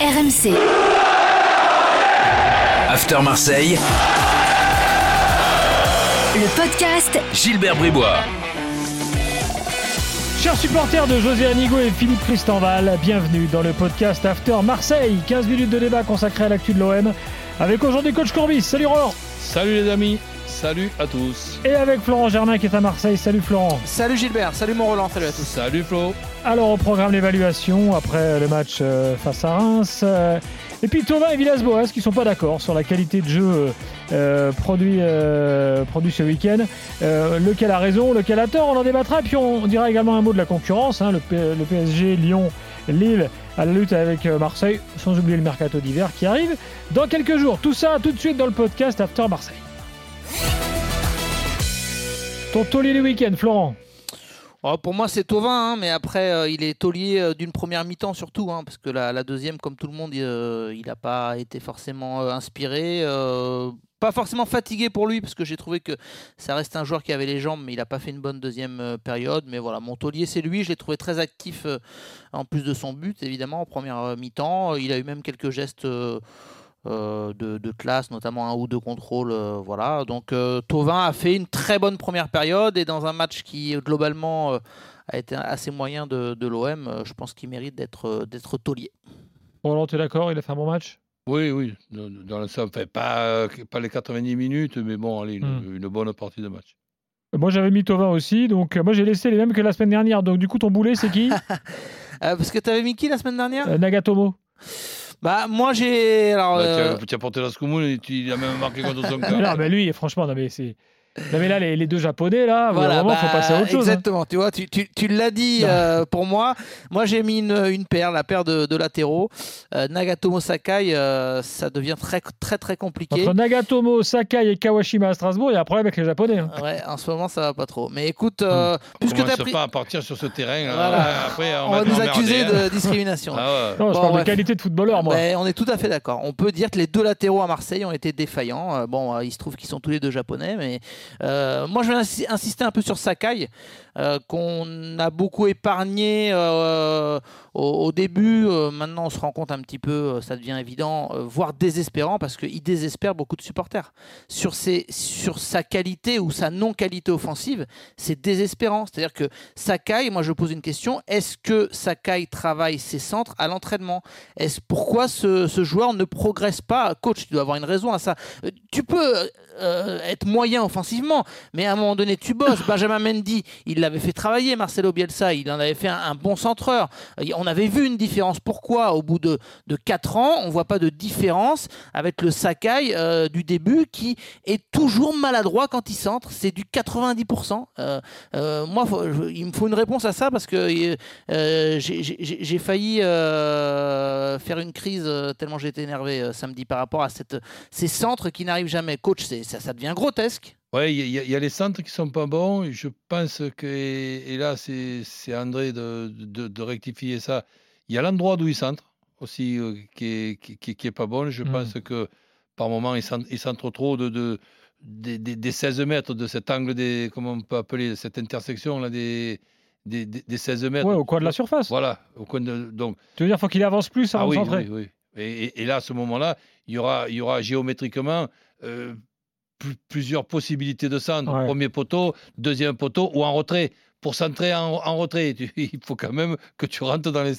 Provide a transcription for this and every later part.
RMC. After Marseille, Le podcast Gilbert Bribois. Chers supporters de José Anigo et Philippe Christenval, bienvenue dans le podcast After Marseille. 15 minutes de débat consacré à l'actu de l'OM. Avec aujourd'hui coach Courbis. Salut Roland. Salut les amis, salut à tous. Et avec Florent Germain qui est à Marseille. Salut Florent. Salut Gilbert, salut mon Roland, salut à tous. Salut Flo. Alors, on programme l'évaluation après le match euh, face à Reims. Euh, et puis Thomas et Villas-Boas qui sont pas d'accord sur la qualité de jeu euh, produit, euh, produit ce week-end. Euh, lequel a raison, lequel a tort, on en débattra. Et puis on, on dira également un mot de la concurrence. hein, le, P- le PSG, Lyon, Lille à la lutte avec Marseille, sans oublier le mercato d'hiver qui arrive dans quelques jours. Tout ça tout de suite dans le podcast After Marseille. Ton taulier du week-end, Florent. Oh, pour moi, c'est Tovin, hein, mais après, euh, il est taulier euh, d'une première mi-temps surtout, hein, parce que la, deuxième, comme tout le monde, euh, il n'a pas été forcément inspiré. pas forcément fatigué pour lui, parce que j'ai trouvé que ça reste un joueur qui avait les jambes, mais il n'a pas fait une bonne deuxième période. Mais voilà, mon taulier, c'est lui. Je l'ai trouvé très actif, en plus de son but, évidemment, en première mi-temps. Il a eu même quelques gestes. Euh, de, de classe, notamment un ou deux contrôles. euh, voilà. Donc euh, Tovin a fait une très bonne première période et dans un match qui globalement euh, a été assez moyen de, de l'OM, euh, je pense qu'il mérite d'être euh, d'être taulier. Roland, tu es d'accord? Il a fait un bon match? Oui, oui, dans, l'ensemble, enfin, pas, pas les 90 minutes, mais bon, allez, une, Hmm. une bonne partie de match. Moi j'avais mis Tovin aussi, donc moi j'ai laissé les mêmes que la semaine dernière. Donc du coup ton boulet c'est qui? Euh, parce que tu avais mis qui la semaine dernière? Euh, Nagatomo. Bah moi j'ai alors Bah, euh, tu, as, tu as porté la Scoumoune et tu, a même marqué contre son Mais non, camp. mais lui, franchement, non, mais c'est. Non, mais là, les, les deux japonais, là, voilà, vraiment, faut bah, passer à autre chose. hein. Exactement, tu vois, tu, tu, tu l'as dit euh, pour moi. Moi j'ai mis une, une paire, la paire de, de latéraux. Euh, Nagatomo Sakai, euh, ça devient très très très compliqué. Entre Nagatomo, Sakai et Kawashima à Strasbourg, il y a un problème avec les japonais. hein. Ouais, en ce moment ça va pas trop. Mais écoute, euh, Hmm. puisque tu as pris. pas à partir sur ce terrain. Voilà. Après, on, On va nous accuser hein. de discrimination. Ah ouais. Non, je Bon, parle bref. de qualité de footballeur, moi. Mais on est tout à fait d'accord. On peut dire que les deux latéraux à Marseille ont été défaillants. Bon, euh, il se trouve qu'ils sont tous les deux japonais, mais euh, moi je vais insi- insister un peu sur Sakai, euh, qu'on a beaucoup épargné euh, au, début. Euh, maintenant, on se rend compte un petit peu, ça devient évident, voire désespérant, parce qu'il désespère beaucoup de supporters. Sur, sa qualité ou sa non-qualité offensive, c'est désespérant. C'est-à-dire que Sakai, moi je pose une question, est-ce que Sakai travaille ses centres à l'entraînement? Est-ce pourquoi ce, ce joueur ne progresse pas? Coach, tu dois avoir une raison à ça. Tu peux être moyen offensivement, mais à un moment donné, tu bosses. Benjamin Mendy, il l'avait fait travailler, Marcelo Bielsa, il en avait fait un, bon centreur. On avait vu une différence. Pourquoi, au bout de, de 4 ans, on voit pas de différence avec le Sakai euh, du début qui est toujours maladroit quand il centre? C'est du 90%. Euh, euh, moi, il me faut une réponse à ça parce que j'ai- failli faire une crise tellement j'étais énervé samedi par rapport à cette, ces centres qui n'arrivent jamais. Coach, ça devient grotesque. Ouais, il y, a- il y a les centres qui sont pas bons. et Je pense que, et là, c'est André de, de, de rectifier ça. Il y a l'endroit d'où il centre aussi euh, qui, est, qui, qui- qui est pas bon. Je Mm. pense que par moment, il centre, il centre trop de, de, des, des- des 16 mètres, de cet angle, des, comment on peut appeler cette intersection là, des, des, des- des 16 mètres. Ouais, au coin de la surface. Voilà, au coin de, donc Tu veux dire, faut qu'il avance plus ah avant oui, de centrer. oui, oui. Et, là, à ce moment-là, il y aura, il y aura géométriquement euh, plusieurs possibilités de centre. Ouais. Premier poteau, deuxième poteau ou en retrait. Pour centrer en, en retrait, tu- il faut quand même que tu rentres dans les,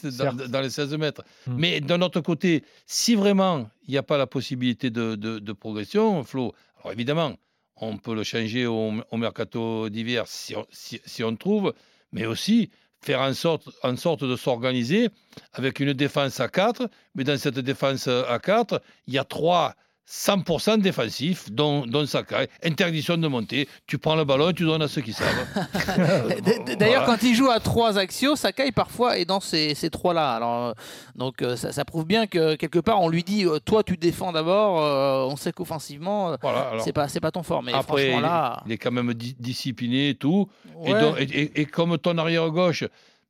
dans, les 16 mètres. Hmm. Mais d'un autre côté, si vraiment il n'y a pas la possibilité de, de- de progression, Flo, alors évidemment, on peut le changer au, au mercato d'hiver si on, si- si on trouve, mais aussi faire en sorte, en sorte de s'organiser avec une défense à 4, mais dans cette défense à 4, il y a trois 100% défensifs, dont, dont Sakai. Interdiction de monter. Tu prends le ballon, tu donnes à ceux qui savent. D'ailleurs, Voilà. quand il joue à trois axios, Sakai parfois est dans ces, ces trois-là. Alors, euh, donc euh, ça, ça prouve bien que quelque part, on lui dit euh, toi, tu défends d'abord. euh, on sait qu'offensivement, Voilà, c'est pas pas ton fort. Mais après, franchement là, il est quand même di- discipliné et tout. Et, donc- et- et- et comme ton arrière-gauche,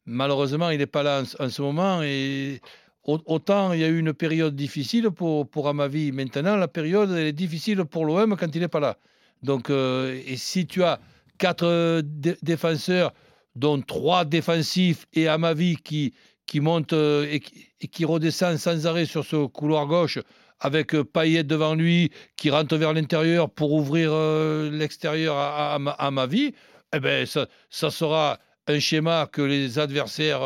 malheureusement, il n'est pas là en, en ce moment. Et autant il y a eu une période difficile pour, pour Amavi. Maintenant, la période est difficile pour l'OM quand il n'est pas là. Donc, euh, si tu as quatre dé- défenseurs, dont trois défensifs, et Amavi qui, qui monte euh, et, qui- redescend sans arrêt sur ce couloir gauche avec euh, Payet devant lui, qui rentre vers l'intérieur pour ouvrir l'extérieur à, à eh ben, ça, sera un schéma que les adversaires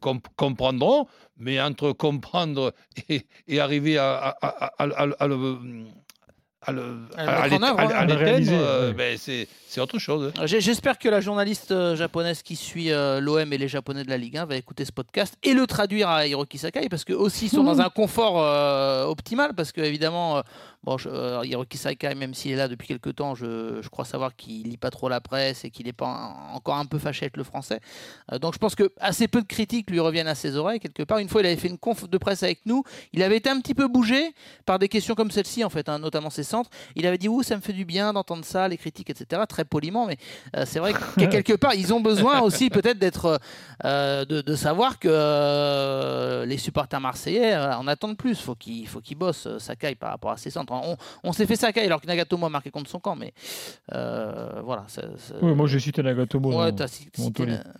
comp- comprendront, mais entre comprendre et, et arriver à, à- à- à- à- à le... À le- euh, c'est autre chose. J'ai- J'espère que la journaliste euh, japonaise qui suit euh, l'OM et les Japonais de la Ligue 1 va écouter ce podcast et le traduire à Hiroki Sakai parce qu'eux aussi sont dans un confort euh, optimal parce que évidemment euh, bon je- euh, Hiroki Sakai même s'il est là depuis quelques temps je, je crois savoir qu'il lit pas trop la presse et qu'il n'est pas un- encore un peu fâché avec le français. Euh, donc je pense que assez peu de critiques lui reviennent à ses oreilles quelque part. Une fois il avait fait une conf de presse avec nous. Il avait été un petit peu bougé par des questions comme celle-ci en fait hein, notamment ses centres. Il avait dit ouh ça me fait du bien d'entendre ça les critiques etc très poliment. Mais euh, c'est vrai que quelque part, ils ont besoin aussi peut-être d'être, de, de savoir que les supporters marseillais en attendent plus. Faut qu'il faut qu'ils bossent Sakai par rapport à ses centres. On, on s'est fait Sakai alors que Nagatomo a marqué contre son camp, mais euh, voilà. ça- ça- Oui, moi j'ai cité Nagatomo. Ouais, t'as cité.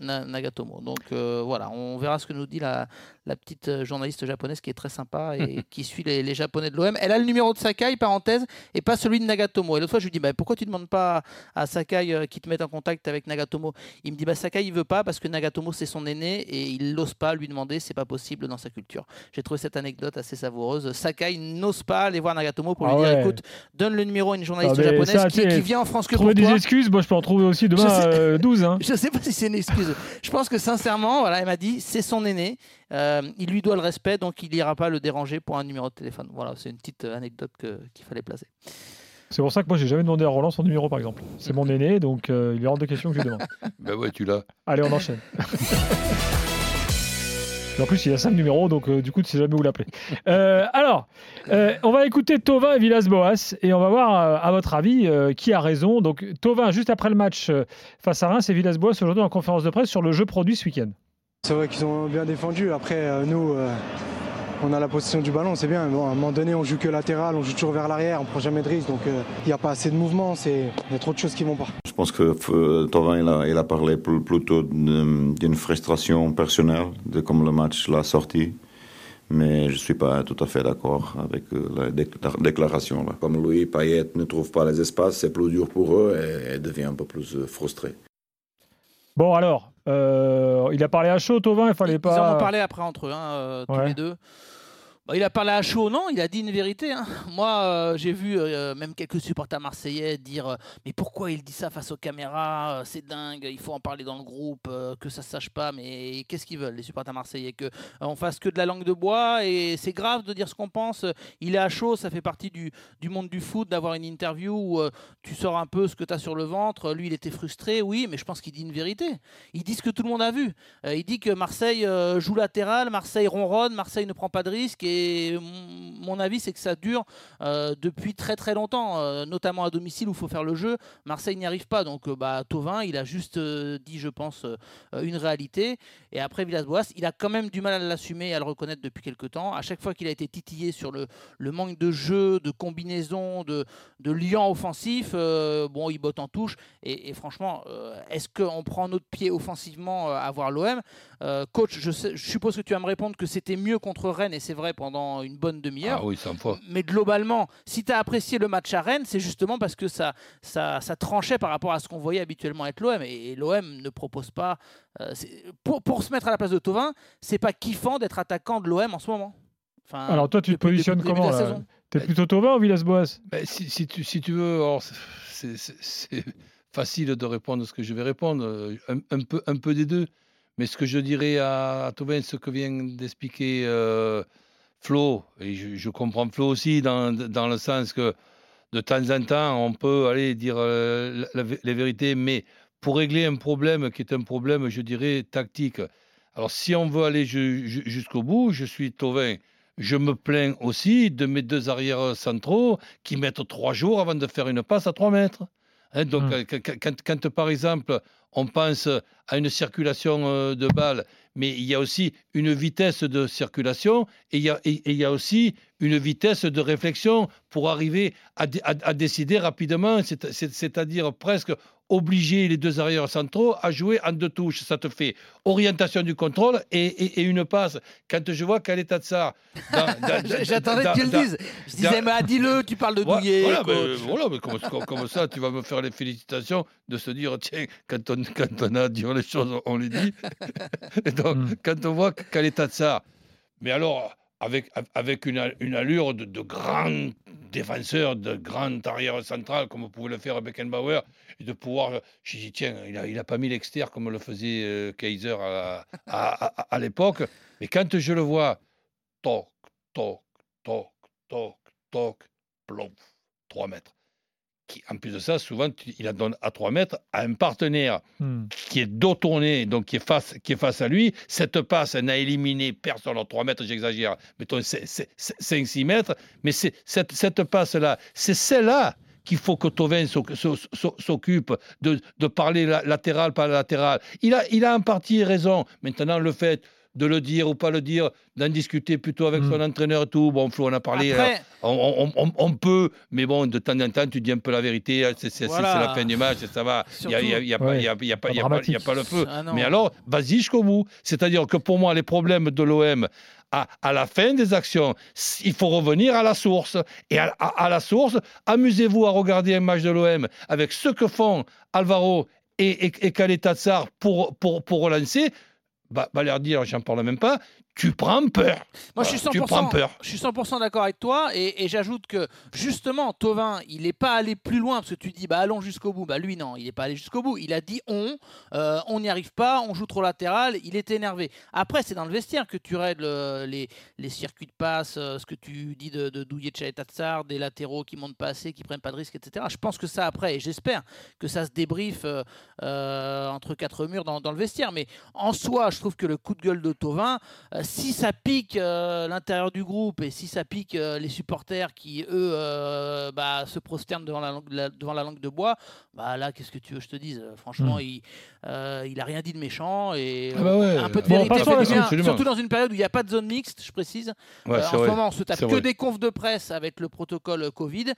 Na- Nagatomo. Donc euh, voilà, on verra ce que nous dit la, la petite euh, journaliste japonaise qui est très sympa et qui suit les, les japonais de l'OM. Elle a le numéro de Sakai, parenthèse, et pas celui de Nagatomo. Et l'autre fois, je lui dis bah, pourquoi tu demandes pas à Sakai euh, qui te mette en contact avec Nagatomo? Il me dit bah, Sakai, il veut pas parce que Nagatomo, c'est son aîné et il n'ose pas lui demander, c'est pas possible dans sa culture. J'ai trouvé cette anecdote assez savoureuse. Sakai n'ose pas aller voir Nagatomo pour lui Ah dire ouais. écoute, donne le numéro à une journaliste Ah, japonaise ça, qui, vient en France que Trouver pour des toi. excuses, moi je peux en trouver aussi demain Je sais. euh, 12. Hein. Je sais pas si c'est une excuse. Je pense que sincèrement, voilà, elle m'a dit, c'est son aîné. Euh, il lui doit le respect, donc il n'ira pas le déranger pour un numéro de téléphone. Voilà, c'est une petite euh, anecdote qu'il fallait placer. C'est pour ça que moi j'ai jamais demandé à Roland son numéro par exemple. C'est mon aîné, donc euh, il est hors de question que je lui demande. Ben ouais, tu l'as. Allez, on enchaîne. En plus, il a 5 numéros, donc euh, du coup, tu sais jamais où l'appeler. Euh, alors, euh, on va écouter Tovin et Villas-Boas et on va voir, à votre avis, qui a raison. Donc, Tovin, juste après le match face à Reims, et Villas-Boas aujourd'hui en conférence de presse sur le jeu produit ce week-end. C'est vrai qu'ils ont bien défendu. Après, nous, on a la possession du ballon, c'est bien. Bon, à un moment donné, on joue que latéral, on joue toujours vers l'arrière, on prend jamais de risque. Donc, euh, il n'y a pas assez de mouvement. c'est- Il y a trop de choses qui vont pas. Je pense que euh, Thauvin, il a, il a parlé pl- plutôt d'une frustration personnelle de comme le match l'a sorti. Mais je ne suis pas tout à fait d'accord avec euh, la, déc- la déclaration. Là. Comme Louis Payet ne trouve pas les espaces, c'est plus dur pour eux et, et devient un peu plus euh, frustré. Bon, alors, euh, il a parlé à chaud, Tovin, il fallait Ils pas. en ont parlé après entre eux, hein, euh, tous Ouais. les deux. Bah, il a parlé à chaud, non, il a dit une vérité. hein. Moi, euh, j'ai vu euh, même quelques supporters marseillais dire euh, Mais pourquoi il dit ça face aux caméras C'est dingue, il faut en parler dans le groupe, que ça se sache pas. Mais qu'est-ce qu'ils veulent, les supporters marseillais? Que on fasse que de la langue de bois et c'est grave de dire ce qu'on pense. Il est à chaud, ça fait partie du, monde du foot d'avoir une interview où tu sors un peu ce que tu as sur le ventre. Lui, il était frustré, oui, mais je pense qu'il dit une vérité. Il dit ce que tout le monde a vu. Il dit que Marseille joue latéral, Marseille ronronne, Marseille ne prend pas de risque. Mon- avis, c'est que ça dure euh, depuis très très longtemps, euh, notamment à domicile où il faut faire le jeu. Marseille n'y arrive pas. Donc, euh, bah, Tovin, il a juste dit, je pense, une réalité. Et après, Villas-Boas, il a quand même du mal à l'assumer et à le reconnaître depuis quelques temps. À chaque fois qu'il a été titillé sur le, manque de jeu, de combinaison, de, de liant offensif, bon, il botte en touche. Et, franchement, est-ce qu'on prend notre pied offensivement à voir l'OM Coach, je, je suppose que tu vas me répondre que c'était mieux contre Rennes, et c'est vrai pendant une bonne demi-heure. Ah oui, 100 fois. Mais globalement, si tu as apprécié le match à Rennes, c'est justement parce que ça, ça, ça tranchait par rapport à ce qu'on voyait habituellement être l'OM. Et, et l'OM ne propose pas. euh, pour, pour se mettre à la place de Tovin, c'est pas kiffant d'être attaquant de l'OM en ce moment. Enfin, Alors, toi, tu te depuis- positionnes comment là. T'es plutôt Tovin ou Villas-Boas? Ben, si, si tu, si tu veux, c'est- c'est c'est facile de répondre ce que je vais répondre, euh, un, un peu, un peu des deux. Mais ce que je dirais à, à Thauvin, ce que vient d'expliquer euh, Flo, et je, je comprends Flo aussi dans, dans le sens que de temps en temps, on peut aller dire euh, la- la- les vérités, mais pour régler un problème qui est un problème, je dirais, tactique. Alors, si on veut aller ju- ju- jusqu'au bout, je suis Tovin. Je me plains aussi de mes deux arrières centraux qui mettent trois jours avant de faire une passe à trois mètres. Hein, donc, Mm. euh, quand, quand- quand- quand, par exemple, on pense à une circulation euh, de balles, mais il y a aussi une vitesse de circulation et il y a, aussi une vitesse de réflexion pour arriver à, à décider rapidement, c'est-à-dire presque obliger les deux arrières centraux à jouer en deux touches. Ça te fait orientation du contrôle et, une passe. Quand je vois qu'à l'état de ça. J'attendais que tu le dises. Je disais, mais dis-le, tu parles de douillet. Voilà, mais, comme, ça, tu vas me faire les félicitations de se dire, tiens, quand on, quand on a à dire les choses, on les dit. donc, hmm. quand on voit qu'à l'état de ça. Mais alors avec, avec une, allure de, grand défenseur, de grand arrière central, comme pouvait le faire Beckenbauer, et de pouvoir. Je dis, tiens, il n'a il a pas mis l'extérieur comme le faisait euh, Kaiser à, à l'époque. Mais quand je le vois, toc, toc, toc, toc, toc, plomb, 3 mètres en plus de ça, souvent, il la donne à 3 mètres à un partenaire hmm. qui est dos tourné, donc qui est face, qui est face à lui. Cette passe n'a éliminé personne. en 3 mètres, j'exagère, mettons 5-6 mètres. Mais cette, cette passe-là, c'est celle-là qu'il faut que Tovin s'occupe de, de, parler latéral par latéral. Il a, il a en partie raison. Maintenant, le fait de le dire ou pas le dire, d'en discuter plutôt avec son hmm. entraîneur et tout. Bon, Flo, on a parlé, euh, on, peut, mais bon, de temps en temps, tu dis un peu la vérité, hein, c'est la fin du match, ça va, il n'y a, y a, a, pas le feu. Ah mais alors, vas-y jusqu'au bout. C'est-à-dire que pour moi, les problèmes de l'OM, à, à, la fin des actions, il faut revenir à la source. Et à, à la source, amusez-vous à regarder un match de l'OM avec ce que font Alvaro et, et, et pour, pour, pour relancer bah, leur dire, j'en parle même pas, tu prends peur. Moi, je suis 100%, peur. Je suis 100% d'accord avec toi et, j'ajoute que justement, Tovin, il n'est pas allé plus loin parce que tu dis, bah allons jusqu'au bout. Bah lui, non, il n'est pas allé jusqu'au bout. Il a dit on, euh, on n'y arrive pas, on joue trop latéral. Il est énervé. Après, c'est dans le vestiaire que tu règles les, les, circuits de passe, euh, ce que tu dis de, de Douillet de des latéraux qui montent pas assez, qui prennent pas de risques, etc. Je pense que ça après, et j'espère que ça se débriefe euh, entre quatre murs dans, dans, le vestiaire. Mais en soi, je trouve que le coup de gueule de Tovin si ça pique euh, l'intérieur du groupe et si ça pique euh, les supporters qui, eux, euh, bah, se prosternent devant la, langue, devant la langue de bois, bah là, qu'est-ce que tu veux que je te dise? Franchement, hmm. il, il a rien dit de méchant et ah bah un peu de vérité surtout dans une période où il n'y a pas de zone mixte, je précise. en ce moment, on se tape que des confs de presse avec le protocole Covid.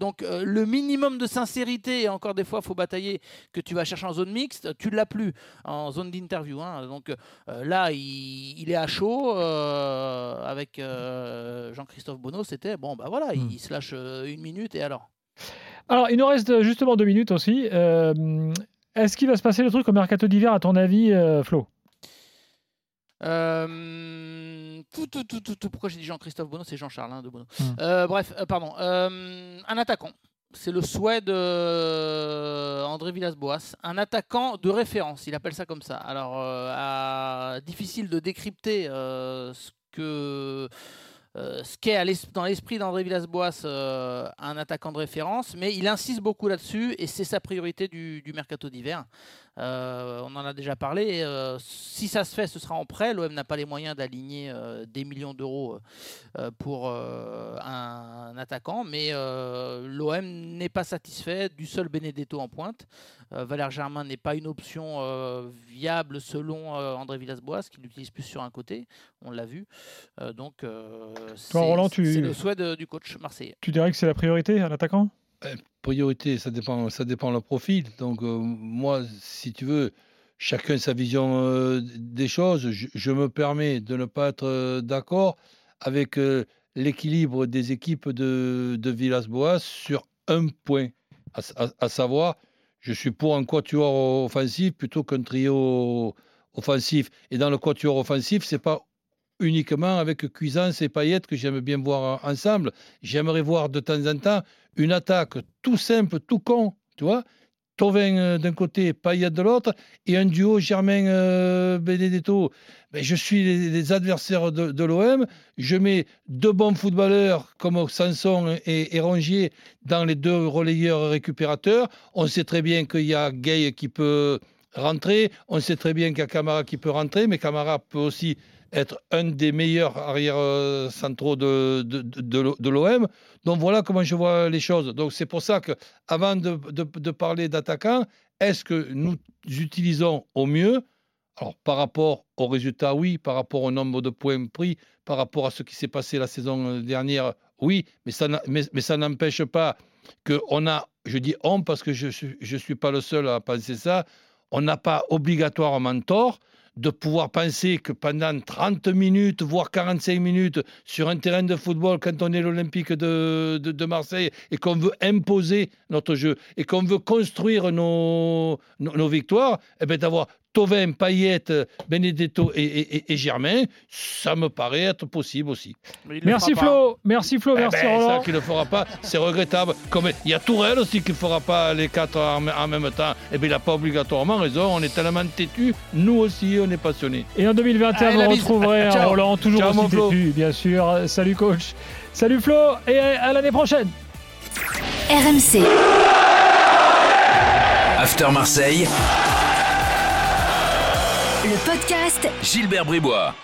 donc, le minimum de sincérité, et encore des fois, il faut batailler, que tu vas chercher en zone mixte, tu ne l'as plus en zone d'interview. Hein. Donc là, il, il est à chaud euh, avec euh, Jean-Christophe Bonneau, c'était bon, bah voilà, il hmm. se lâche euh, une minute et alors? Alors, il nous reste justement deux minutes aussi. Est-ce qu'il va se passer le truc au mercato d'hiver, à ton avis, Flo? Tout, tout, tout, tout, pourquoi j'ai dit Jean-Christophe Bonneau? C'est Jean-Charles hein, de Bonneau. Hmm. bref, pardon. un attaquant c'est le souhait de euh, André Villas-Boas, un attaquant de référence, il appelle ça comme ça. Alors, euh, difficile de décrypter euh, ce que ce qu'est dans l'esprit d'André Villas-Boas un attaquant de référence, mais il insiste beaucoup là-dessus et c'est sa priorité du, mercato d'hiver. On en a déjà parlé. Si ça se fait, ce sera en prêt. L'OM n'a pas les moyens d'aligner des millions d'euros pour attaquant, mais l'OM n'est pas satisfait du seul Benedetto en pointe. Valère Germain n'est pas une option viable selon André Villas-Boas, qui l'utilise plus sur un côté. On l'a vu. donc, c'est le souhait du coach marseillais. Tu dirais que c'est la priorité, un attaquant? Euh, priorité, ça dépend, ça dépend le profil. Donc, euh, moi, si tu veux, chacun sa vision euh, des choses. Je, me permets de ne pas être d'accord avec l'équilibre des équipes de, de Villas-Boas sur un point, à, savoir, je suis pour un quatuor offensif plutôt qu'un trio offensif. Et dans le quatuor offensif, c'est pas uniquement avec Cuisance et Payette que j'aime bien voir ensemble. J'aimerais voir de temps en temps une attaque tout simple, tout con, tu vois. Tovin euh, d'un côté, Payet de l'autre, et un duo Germain-Benedetto. Ben, je suis les, adversaires de, l'OM. Je mets deux bons footballeurs comme Sanson et, Rongier dans les deux relayeurs récupérateurs. On sait très bien qu'il y a Gay qui peut rentrer. On sait très bien qu'il y a Camara qui peut rentrer, mais Camara peut aussi être un des meilleurs arrière euh, centraux de, de, de, l'OM. Donc voilà comment je vois les choses. Donc c'est pour ça que avant de, parler d'attaquants, est-ce que nous utilisons au mieux Alors, par rapport au résultat, oui. Par rapport au nombre de points pris, par rapport à ce qui s'est passé la saison dernière, oui. Mais ça, mais, mais ça n'empêche pas qu'on a, je dis on parce que je ne suis pas le seul à penser ça, on n'a pas obligatoirement tort de pouvoir penser que pendant 30 minutes, voire 45 minutes sur un terrain de football, quand on est l'Olympique de, de, Marseille et qu'on veut imposer notre jeu et qu'on veut construire nos, nos, victoires, eh bien d'avoir Tovin, Payette, Benedetto et, et, Germain, ça me paraît être possible aussi. Merci Flo, merci Flo, eh merci ben, Ça qu'il ne fera pas, c'est regrettable. Comme il y a Tourelle aussi qui ne fera pas les quatre en, même temps. Et eh bien il n'a pas obligatoirement raison. On est tellement têtu, nous aussi on est passionnés. Et en 2021, vous retrouverez Roland toujours aussi têtu, bien sûr. Salut coach, salut Flo, et à l'année prochaine. RMC. After Marseille. Le podcast Gilbert Bribois.